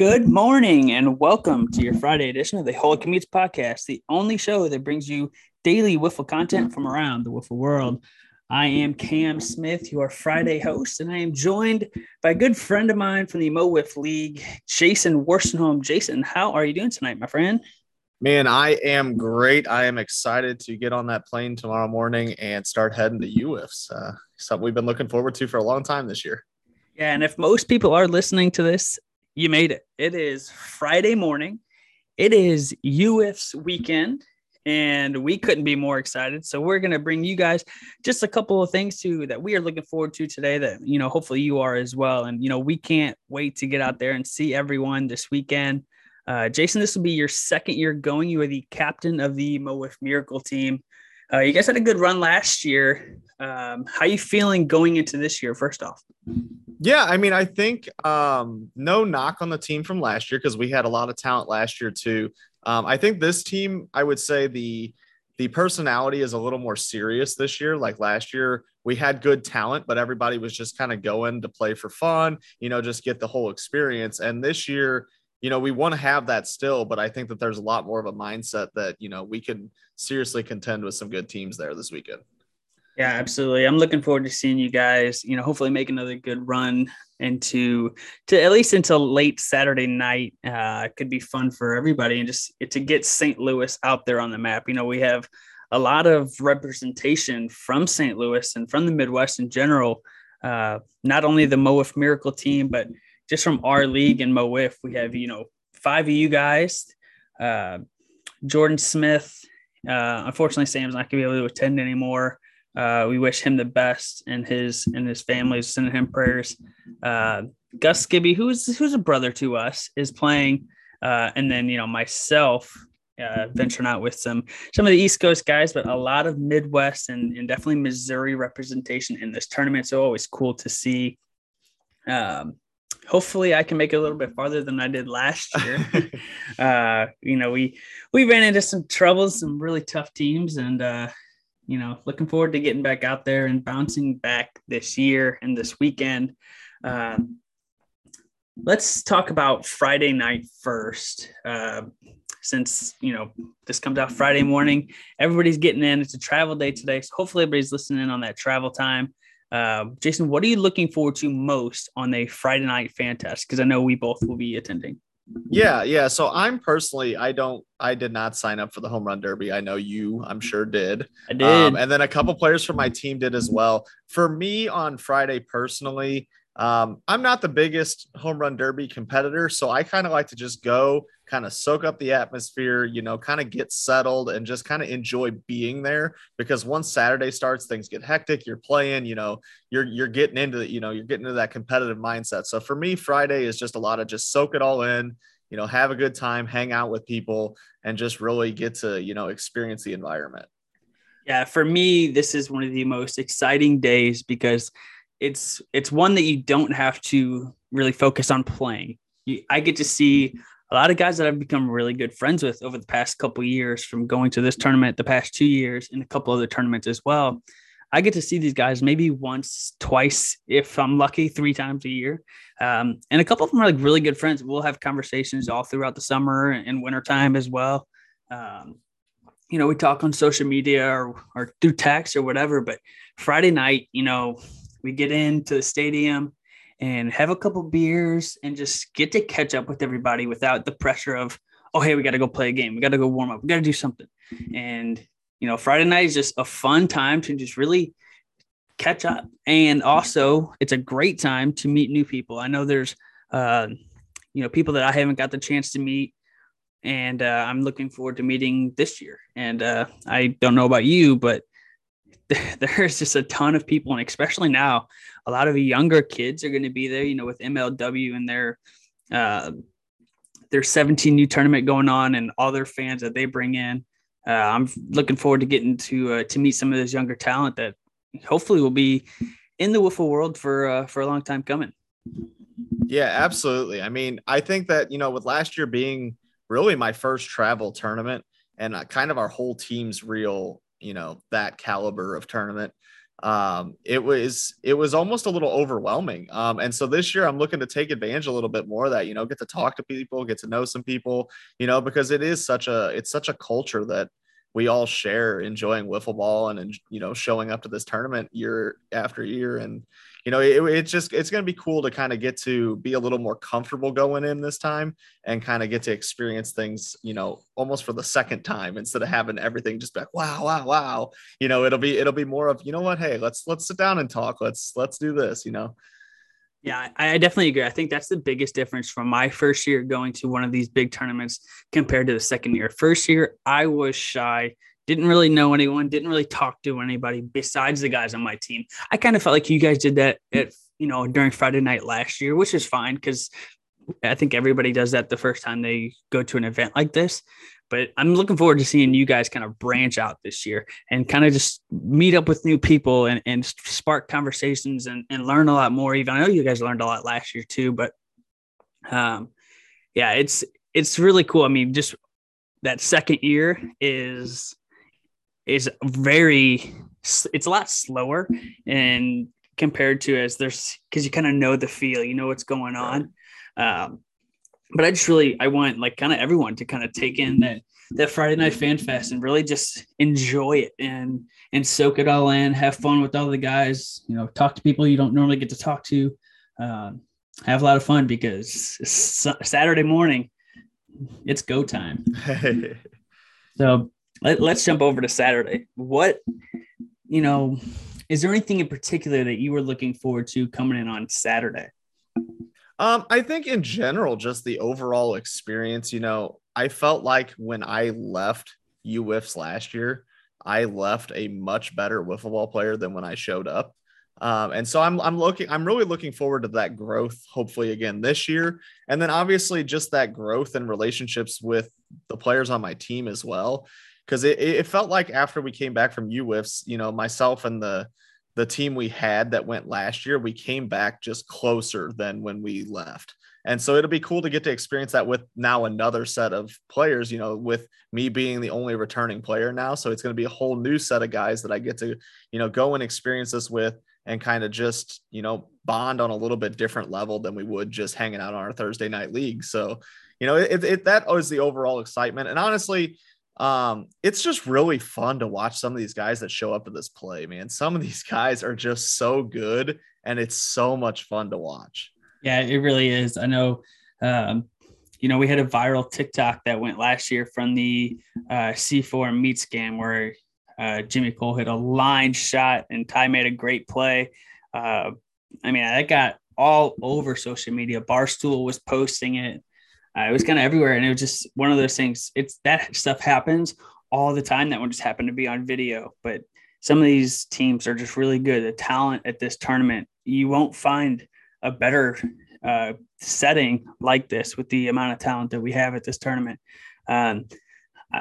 Good morning and welcome to your Friday edition of the Holy Commutes Podcast, the only show that brings you daily wiffle content from around the wiffle world. I am Cam Smith, your Friday host, and I am joined by a good friend of mine from the MoWiff League, Jason Worstenholm. Jason, how are you doing tonight, my friend? Man, I am great. I am excited to get on that plane tomorrow morning and start heading to UWIFs. Uh, something we've been looking forward to for a long time this year. Yeah, and if most people are listening to this you made it. It is Friday morning. It is UWIF's weekend, and we couldn't be more excited. So we're going to bring you guys just a couple of things too that we are looking forward to today. That you know, hopefully you are as well. And you know, we can't wait to get out there and see everyone this weekend. Uh, Jason, this will be your second year going. You are the captain of the MoWiff Miracle team. Uh, you guys had a good run last year. Um, how are you feeling going into this year? First off. Yeah, I mean, I think um, no knock on the team from last year because we had a lot of talent last year too. Um, I think this team, I would say the the personality is a little more serious this year. Like last year, we had good talent, but everybody was just kind of going to play for fun, you know, just get the whole experience. And this year, you know, we want to have that still, but I think that there's a lot more of a mindset that, you know, we can seriously contend with some good teams there this weekend. Yeah, absolutely. I'm looking forward to seeing you guys, you know, hopefully make another good run into to at least until late Saturday night. Uh, it could be fun for everybody and just to get St. Louis out there on the map. You know, we have a lot of representation from St. Louis and from the Midwest in general. Uh, not only the MoWiff Miracle team, but just from our league and MoWiff, we have, you know, five of you guys. Uh, Jordan Smith, uh, unfortunately, Sam's not going to be able to attend anymore. Uh, we wish him the best and his and his family, sending him prayers. Uh, Gus Skibby, who's who's a brother to us, is playing, uh, and then you know myself uh, venturing out with some some of the East Coast guys, but a lot of Midwest and, and definitely Missouri representation in this tournament. So always cool to see. Um, hopefully, I can make it a little bit farther than I did last year. uh, you know, we we ran into some troubles, some really tough teams, and uh, you know, looking forward to getting back out there and bouncing back this year and this weekend. Uh, let's talk about Friday night first. Uh, since you know this comes out Friday morning, everybody's getting in. It's a travel day today, so hopefully everybody's listening in on that travel time. Uh, Jason, what are you looking forward to most on a Friday night fan test? Because I know we both will be attending. Yeah, yeah. So I'm personally, I don't, I did not sign up for the home run derby. I know you, I'm sure did. I did. Um, and then a couple players from my team did as well. For me on Friday personally, um, I'm not the biggest home run derby competitor, so I kind of like to just go, kind of soak up the atmosphere, you know, kind of get settled and just kind of enjoy being there. Because once Saturday starts, things get hectic. You're playing, you know, you're you're getting into, you know, you're getting into that competitive mindset. So for me, Friday is just a lot of just soak it all in, you know, have a good time, hang out with people, and just really get to, you know, experience the environment. Yeah, for me, this is one of the most exciting days because it's it's one that you don't have to really focus on playing. You, I get to see a lot of guys that I've become really good friends with over the past couple years from going to this tournament the past two years and a couple other tournaments as well. I get to see these guys maybe once, twice, if I'm lucky, three times a year. Um, and a couple of them are like really good friends. We'll have conversations all throughout the summer and wintertime as well. Um, you know, we talk on social media or, or through text or whatever, but Friday night, you know, we get into the stadium and have a couple beers and just get to catch up with everybody without the pressure of, oh, hey, we got to go play a game. We got to go warm up. We got to do something. And, you know, Friday night is just a fun time to just really catch up. And also, it's a great time to meet new people. I know there's, uh, you know, people that I haven't got the chance to meet. And uh, I'm looking forward to meeting this year. And uh, I don't know about you, but there's just a ton of people, and especially now, a lot of younger kids are going to be there. You know, with MLW and their uh, their 17 new tournament going on, and all their fans that they bring in. Uh, I'm looking forward to getting to uh, to meet some of this younger talent that hopefully will be in the wiffle world for uh, for a long time coming. Yeah, absolutely. I mean, I think that you know, with last year being really my first travel tournament and uh, kind of our whole team's real you know that caliber of tournament. um, it was it was almost a little overwhelming. Um, and so this year I'm looking to take advantage a little bit more of that, you know, get to talk to people, get to know some people, you know, because it is such a it's such a culture that we all share enjoying wiffle ball and you know showing up to this tournament year after year. And you know it, it's just it's going to be cool to kind of get to be a little more comfortable going in this time and kind of get to experience things you know almost for the second time instead of having everything just be like wow wow wow. You know it'll be it'll be more of you know what? Hey let's let's sit down and talk. Let's let's do this you know yeah, I definitely agree. I think that's the biggest difference from my first year going to one of these big tournaments compared to the second year. First year, I was shy, didn't really know anyone, didn't really talk to anybody besides the guys on my team. I kind of felt like you guys did that at, you know, during Friday night last year, which is fine because I think everybody does that the first time they go to an event like this. But I'm looking forward to seeing you guys kind of branch out this year and kind of just meet up with new people and, and spark conversations and, and learn a lot more. Even I know you guys learned a lot last year too, but um, yeah, it's it's really cool. I mean, just that second year is is very it's a lot slower and compared to as there's because you kind of know the feel, you know what's going on. Um, but I just really I want like kind of everyone to kind of take in that that Friday night fan fest and really just enjoy it and and soak it all in, have fun with all the guys, you know, talk to people you don't normally get to talk to, um, have a lot of fun because Saturday morning, it's go time. so let, let's jump over to Saturday. What you know, is there anything in particular that you were looking forward to coming in on Saturday? Um, I think in general, just the overall experience, you know, I felt like when I left UWIFs last year, I left a much better wiffle ball player than when I showed up. Um, and so I'm, I'm looking, I'm really looking forward to that growth, hopefully again this year. And then obviously just that growth and relationships with the players on my team as well. Cause it, it felt like after we came back from UWIFs, you know, myself and the, the team we had that went last year, we came back just closer than when we left. And so it'll be cool to get to experience that with now another set of players, you know, with me being the only returning player now. So it's going to be a whole new set of guys that I get to, you know, go and experience this with and kind of just, you know, bond on a little bit different level than we would just hanging out on our Thursday night league. So, you know, it, it that was the overall excitement. And honestly, um, it's just really fun to watch some of these guys that show up to this play, man. Some of these guys are just so good, and it's so much fun to watch. Yeah, it really is. I know, um, you know, we had a viral TikTok that went last year from the uh, C4 meat scam where uh, Jimmy Cole hit a line shot and Ty made a great play. Uh, I mean, that got all over social media. Barstool was posting it uh, it was kind of everywhere, and it was just one of those things. It's that stuff happens all the time. That one just happened to be on video, but some of these teams are just really good. The talent at this tournament, you won't find a better uh, setting like this with the amount of talent that we have at this tournament. Um,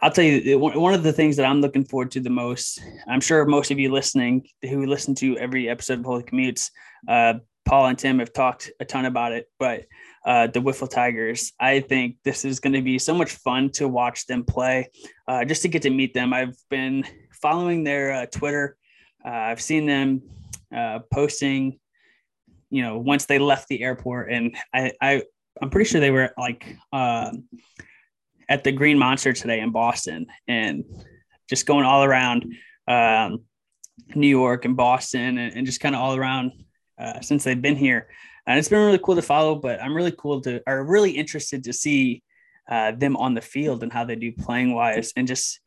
I'll tell you one of the things that I'm looking forward to the most. I'm sure most of you listening who listen to every episode of Holy Commutes, uh, Paul and Tim have talked a ton about it, but uh, the Wiffle Tigers. I think this is going to be so much fun to watch them play, uh, just to get to meet them. I've been following their uh, Twitter. Uh, I've seen them uh, posting, you know, once they left the airport, and I, I I'm pretty sure they were like um, at the Green Monster today in Boston, and just going all around um, New York and Boston, and, and just kind of all around uh, since they've been here and it's been really cool to follow. But I'm really cool to, are really interested to see uh, them on the field and how they do playing wise, and just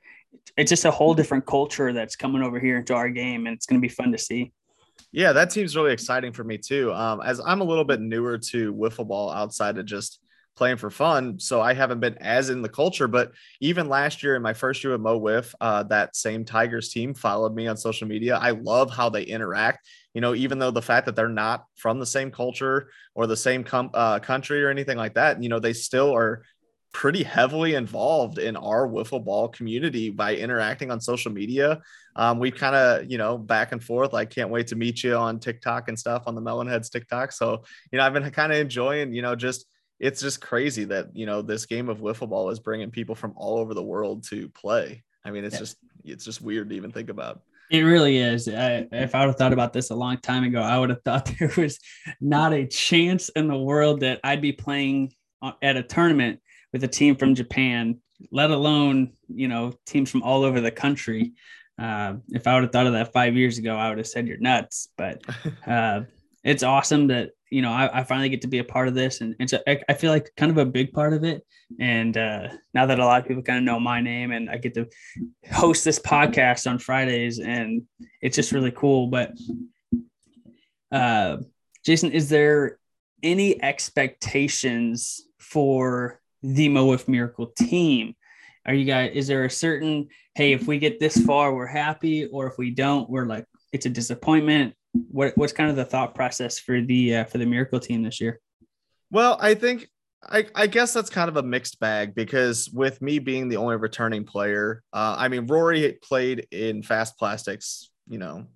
it's just a whole different culture that's coming over here into our game, and it's going to be fun to see. Yeah, that seems really exciting for me too. Um, as I'm a little bit newer to wiffle ball outside of just playing for fun. So I haven't been as in the culture, but even last year in my first year at MoWiff, uh, that same Tigers team followed me on social media. I love how they interact. You know, even though the fact that they're not from the same culture or the same com- uh, country or anything like that, you know, they still are pretty heavily involved in our wiffle ball community by interacting on social media. Um, we kind of, you know, back and forth. I can't wait to meet you on TikTok and stuff on the Melonheads TikTok. So, you know, I've been kind of enjoying, you know, just it's just crazy that you know this game of wiffle ball is bringing people from all over the world to play. I mean, it's yeah. just it's just weird to even think about. It really is. I, if I would have thought about this a long time ago, I would have thought there was not a chance in the world that I'd be playing at a tournament with a team from Japan, let alone you know teams from all over the country. Uh, if I would have thought of that five years ago, I would have said you're nuts. But uh, it's awesome that you know I, I, finally get to be a part of this, and, and so I, I, feel like kind of a big part of it. And uh, now that a lot of people kind of know my name, and I get to host this podcast on Fridays, and it's just really cool. But uh, Jason, is there any expectations for the MoWiff Miracle team? Are you guys? Is there a certain hey, if we get this far, we're happy, or if we don't, we're like it's a disappointment? What what's kind of the thought process for the uh, for the Miracle team this year? Well, I think I, I, guess that's kind of a mixed bag because with me being the only returning player, uh, I mean, Rory played in Fast Plastics, you know,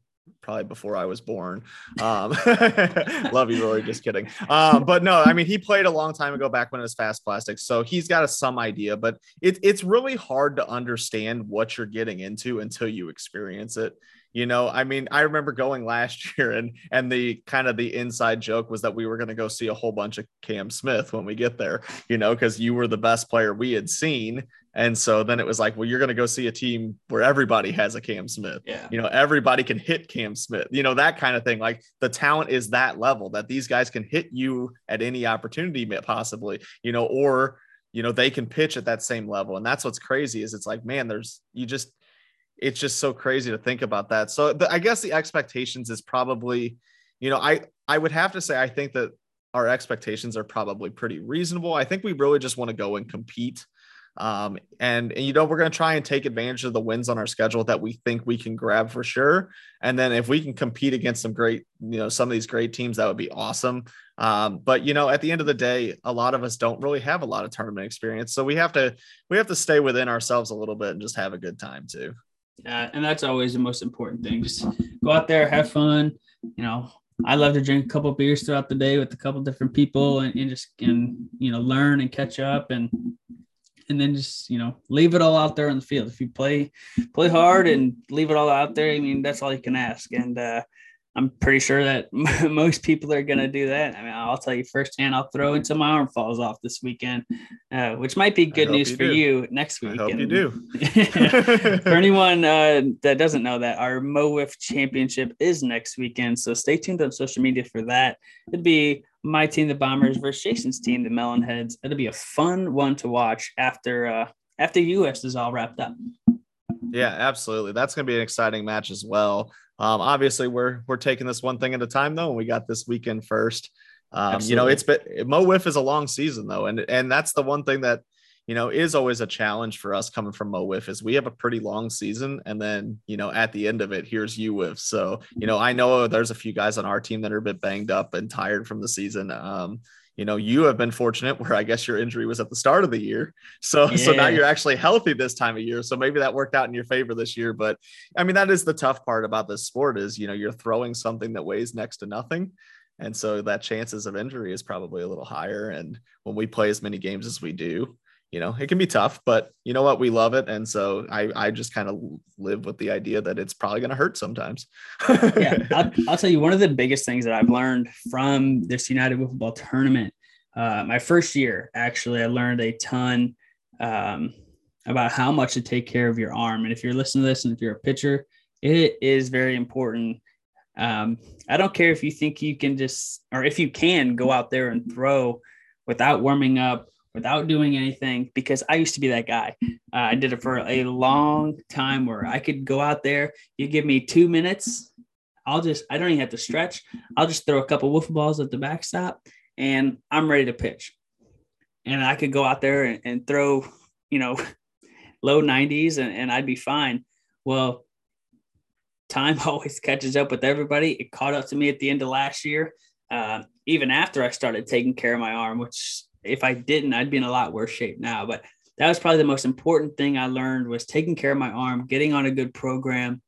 probably before I was born. Um, love you, Rory. Just kidding. Um, but no, I mean, he played a long time ago back when it was fast Plastics, So he's got a, some idea, but it, it's really hard to understand what you're getting into until you experience it. You know, I mean, I remember going last year and and the kind of the inside joke was that we were going to go see a whole bunch of Cam Smith when we get there, you know, because you were the best player we had seen. And so then it was like, well, you're going to go see a team where everybody has a Cam Smith. Yeah. You know, everybody can hit Cam Smith, you know, that kind of thing. Like the talent is that level that these guys can hit you at any opportunity, possibly, you know, or, you know, they can pitch at that same level. And that's what's crazy is it's like, man, there's, you just, it's just so crazy to think about that. So the, I guess the expectations is probably, you know, I, I would have to say, I think that our expectations are probably pretty reasonable. I think we really just want to go and compete um, and, and, you know, we're going to try and take advantage of the wins on our schedule that we think we can grab for sure. And then if we can compete against some great, you know, some of these great teams, that would be awesome. Um, but you know, at the end of the day, a lot of us don't really have a lot of tournament experience. So we have to, we have to stay within ourselves a little bit and just have a good time too. Yeah. And that's always the most important thing. Just go out there, have fun, you know, I love to drink a couple beers throughout the day with a couple different people and, and just and you know learn and catch up and and then just you know leave it all out there on the field. If you play play hard and leave it all out there, I mean that's all you can ask. And uh, I'm pretty sure that most people are going to do that. I mean, I'll tell you firsthand, I'll throw until my arm falls off this weekend, uh, which might be good news you for do. you next week. I hope and, you do. for anyone uh, that doesn't know that, our MoWiff championship is next weekend. So stay tuned on social media for that. It'd be my team, the Bombers, versus Jason's team, the Melonheads. It'll be a fun one to watch after uh, after US is all wrapped up. Yeah, absolutely. That's going to be an exciting match as well. Um, obviously, we're we're taking this one thing at a time though, and we got this weekend first. Um, you know, it's been MoWiff is a long season though, and and that's the one thing that you know is always a challenge for us coming from MoWiff is we have a pretty long season, and then you know at the end of it, here's UWIF. So you know, I know there's a few guys on our team that are a bit banged up and tired from the season. Um, you know you have been fortunate where i guess your injury was at the start of the year. So yeah. so now you're actually healthy this time of year. So maybe that worked out in your favor this year. But i mean that is the tough part about this sport is you know you're throwing something that weighs next to nothing. And so that chances of injury is probably a little higher. And when we play as many games as we do you know it can be tough but you know what? We love it. And so i i just kind of live with the idea that it's probably going to hurt sometimes. Yeah I'll, I'll, tell you one of the biggest things that i've learned from this united football tournament uh, my first year actually i learned a ton um, about how much to take care of your arm. And if you're listening to this and if you're a pitcher it is very important. Um, i don't care if you think you can just or if you can go out there and throw without warming up without doing anything because I used to be that guy. Uh, I did it for a long time where I could go out there, you give me two minutes, I'll just, I don't even have to stretch. I'll just throw a couple wiffle balls at the backstop and I'm ready to pitch. And I could go out there and, and throw, you know, low 90s and, and I'd be fine. Well, time always catches up with everybody. It caught up to me at the end of last year. Uh, even after I started taking care of my arm, which if I didn't, I'd be in a lot worse shape now. But that was probably the most important thing I learned was taking care of my arm, getting on a good program,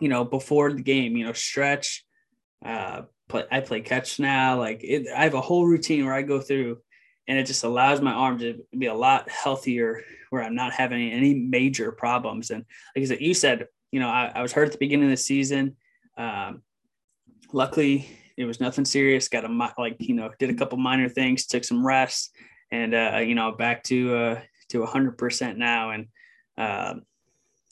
you know, before the game, you know, stretch, uh, play, I play catch now. Like it, I have a whole routine where I go through and it just allows my arm to be a lot healthier where I'm not having any major problems. And like I said, you said you know, I, I, was hurt at the beginning of the season. Um, luckily, it was nothing serious. Got a like you know, did a couple minor things, took some rest, and uh, you know, back to uh, to hundred percent now. And um,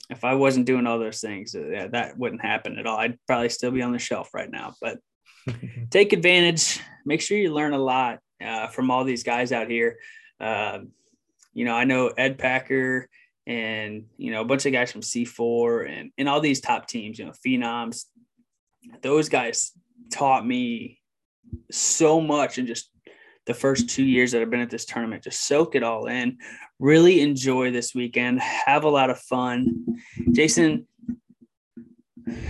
if I wasn't doing all those things, uh, that wouldn't happen at all. I'd probably still be on the shelf right now. But take advantage. Make sure you learn a lot uh, from all these guys out here. Uh, you know, I know Ed Packer and you know a bunch of guys from C4 and and all these top teams. You know, phenoms. Those guys taught me so much and just the first two years that I've been at this tournament. Just soak it all in. Really enjoy this weekend. Have a lot of fun. Jason,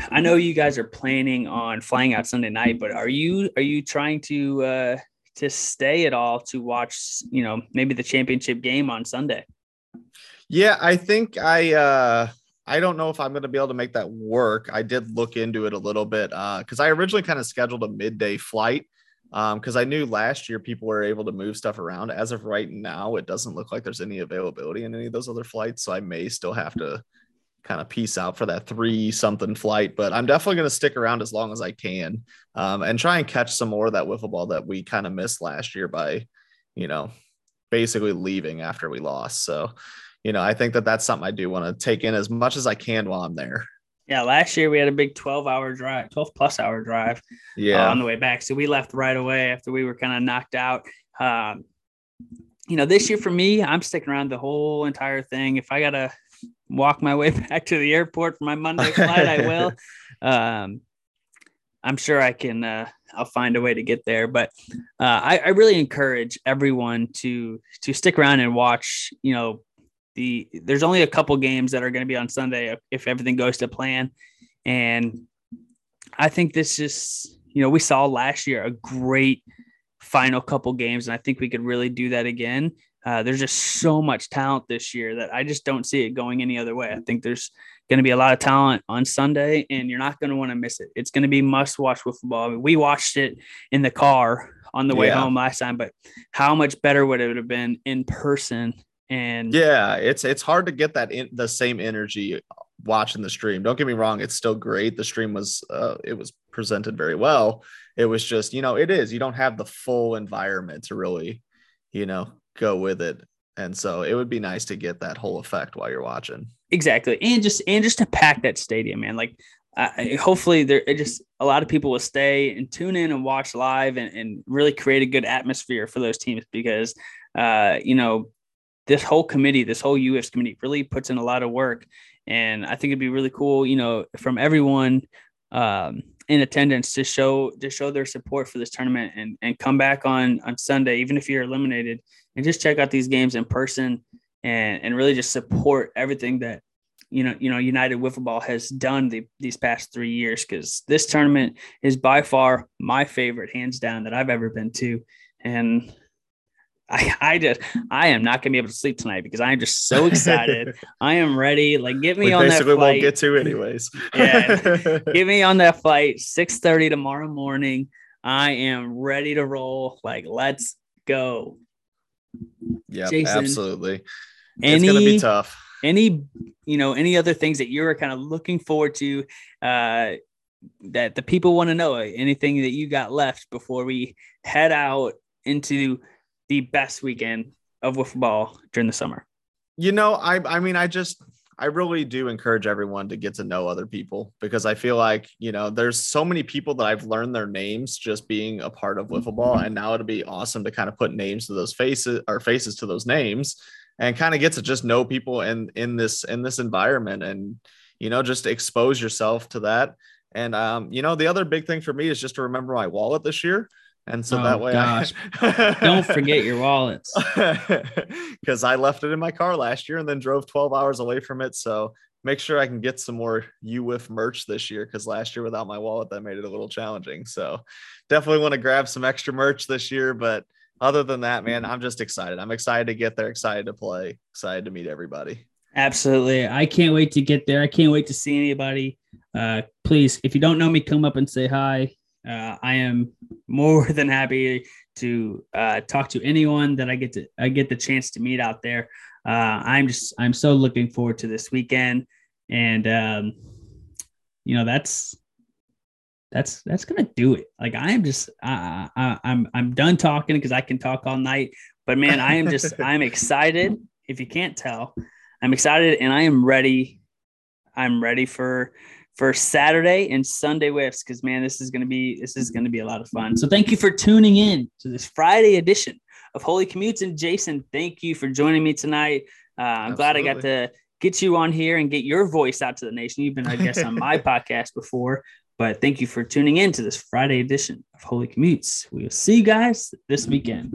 I know you guys are planning on flying out Sunday night, but are you are you trying to uh, to stay at all to watch? You know, maybe the championship game on Sunday. Yeah, I think I. uh I don't know if I'm going to be able to make that work. I did look into it a little bit because uh, I originally kind of scheduled a midday flight because um, I knew last year people were able to move stuff around. As of right now, it doesn't look like there's any availability in any of those other flights, so I may still have to kind of piece out for that three something flight. But I'm definitely going to stick around as long as I can um, and try and catch some more of that wiffle ball that we kind of missed last year by, you know, basically leaving after we lost. So, you know, I think that that's something I do want to take in as much as I can while I'm there. Yeah, last year we had a big 12 hour drive, 12 plus hour drive yeah. Uh, on the way back. So we left right away after we were kind of knocked out. Um, you know, this year for me, I'm sticking around the whole entire thing. If I got to walk my way back to the airport for my Monday flight, I will. Um, I'm sure I can, uh, I'll find a way to get there. But uh, I, I really encourage everyone to to stick around and watch, you know, the there's only a couple games that are going to be on Sunday if everything goes to plan, and I think this is you know we saw last year a great final couple games, and I think we could really do that again. Uh, there's just so much talent this year that I just don't see it going any other way. I think there's going to be a lot of talent on Sunday, and you're not going to want to miss it. It's going to be must watch football. I mean, we watched it in the car on the way yeah. home last time, but how much better would it have been in person and yeah, it's it's hard to get that in the same energy watching the stream. Don't get me wrong, it's still great. The stream was uh, it was presented very well. It was just, you know, it is. You don't have the full environment to really, you know, go with it. And so it would be nice to get that whole effect while you're watching. Exactly. And just and just to pack that stadium, man. Like uh, hopefully there it just a lot of people will stay and tune in and watch live and, and really create a good atmosphere for those teams because uh, you know this whole committee, this whole UWIFs committee really puts in a lot of work. And I think it'd be really cool, you know, from everyone um, in attendance to show to show their support for this tournament and and come back on on Sunday, even if you're eliminated, and just check out these games in person and and really just support everything that you know you know United Wiffle Ball has done the, these past three years because this tournament is by far my favorite, hands down, that I've ever been to, and I, I just I am not gonna be able to sleep tonight because I am just so excited. I am ready. Like get me we on that flight. Won't get to anyways. yeah, get me on that flight. Six thirty tomorrow morning. I am ready to roll. Like let's go. Yeah, absolutely. It's any, gonna be tough. Any you know any other things that you're kind of looking forward to uh, that the people want to know? Anything that you got left before we head out into the best weekend of wiffle ball during the summer? You know, I I mean, I just I really do encourage everyone to get to know other people because I feel like, you know, there's so many people that I've learned their names just being a part of wiffle ball. And now it'd be awesome to kind of put names to those faces or faces to those names and kind of get to just know people in in this in this environment and you know just expose yourself to that. And um, you know, the other big thing for me is just to remember my wallet this year. And so oh, that way, gosh, I... don't forget your wallets because I left it in my car last year and then drove 12 hours away from it. So make sure I can get some more UWIF merch this year because last year without my wallet, that made it a little challenging. So definitely want to grab some extra merch this year. But other than that, man, I'm just excited. I'm excited to get there, excited to play, excited to meet everybody. Absolutely. I can't wait to get there. I can't wait to see anybody. Uh, please, if you don't know me, come up and say hi uh, I am more than happy to uh, talk to anyone that I get to I get the chance to meet out there. Uh, I'm just I'm so looking forward to this weekend, and um, you know, that's that's that's gonna do it. Like I am just I, I I'm I'm done talking because I can talk all night. But man, I am just I'm excited. If you can't tell, I'm excited and I am ready. I'm ready for for Saturday and Sunday whiffs because man, this is gonna be this is gonna be a lot of fun. So thank you for tuning in to this Friday edition of Holy Commutes. And Jason, thank you for joining me tonight. Uh, I'm Absolutely. glad I got to get you on here and get your voice out to the nation. You've been, I guess, on my podcast before, but thank you for tuning in to this Friday edition of Holy Commutes. We will see you guys this weekend.